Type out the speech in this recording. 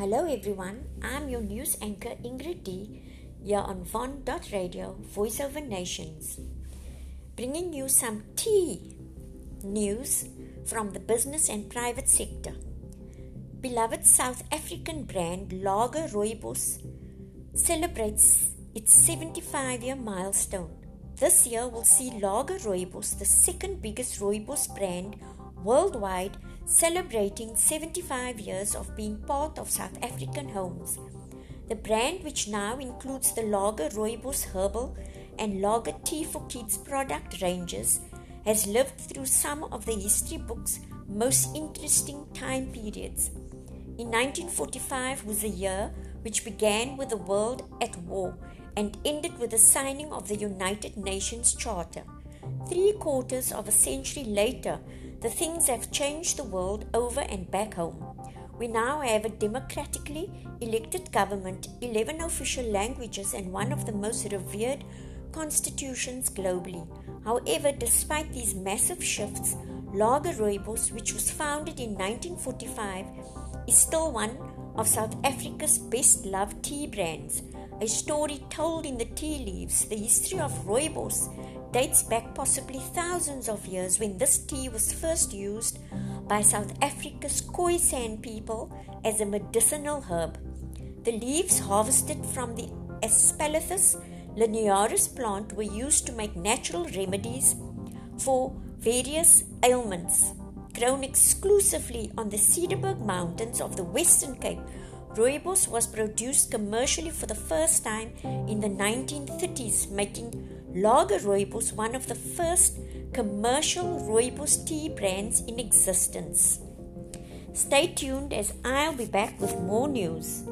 Hello everyone, I'm your news anchor Ingrid D here on Von.radio, Voiceover Nations, bringing you some tea news from the business and private sector. Beloved South African brand Laager Rooibos celebrates its 75 year milestone. This year will see Laager Rooibos, the second biggest rooibos brand worldwide, celebrating 75 years of being part of South African homes. The brand, which now includes the Laager Rooibos Herbal and Laager Tea for Kids product ranges, has lived through some of the history book's most interesting time periods. In 1945 was a year which began with the world at war and ended with the signing of the United Nations Charter. Three quarters of a century later, the things have changed the world over and back home. We now have a democratically elected government, 11 official languages, and one of the most revered constitutions globally. However, despite these massive shifts, Laager Rooibos, which was founded in 1945, is still one of South Africa's best loved tea brands. A story told in the tea leaves, the history of rooibos dates back possibly thousands of years when this tea was first used by South Africa's Khoisan people as a medicinal herb. The leaves harvested from the Aspalathus linearis plant were used to make natural remedies for various ailments grown exclusively on the Cederberg Mountains of the Western Cape, rooibos was produced commercially for the first time in the 1930s, making Laager Rooibos one of the first commercial rooibos tea brands in existence. Stay tuned as I'll be back with more news.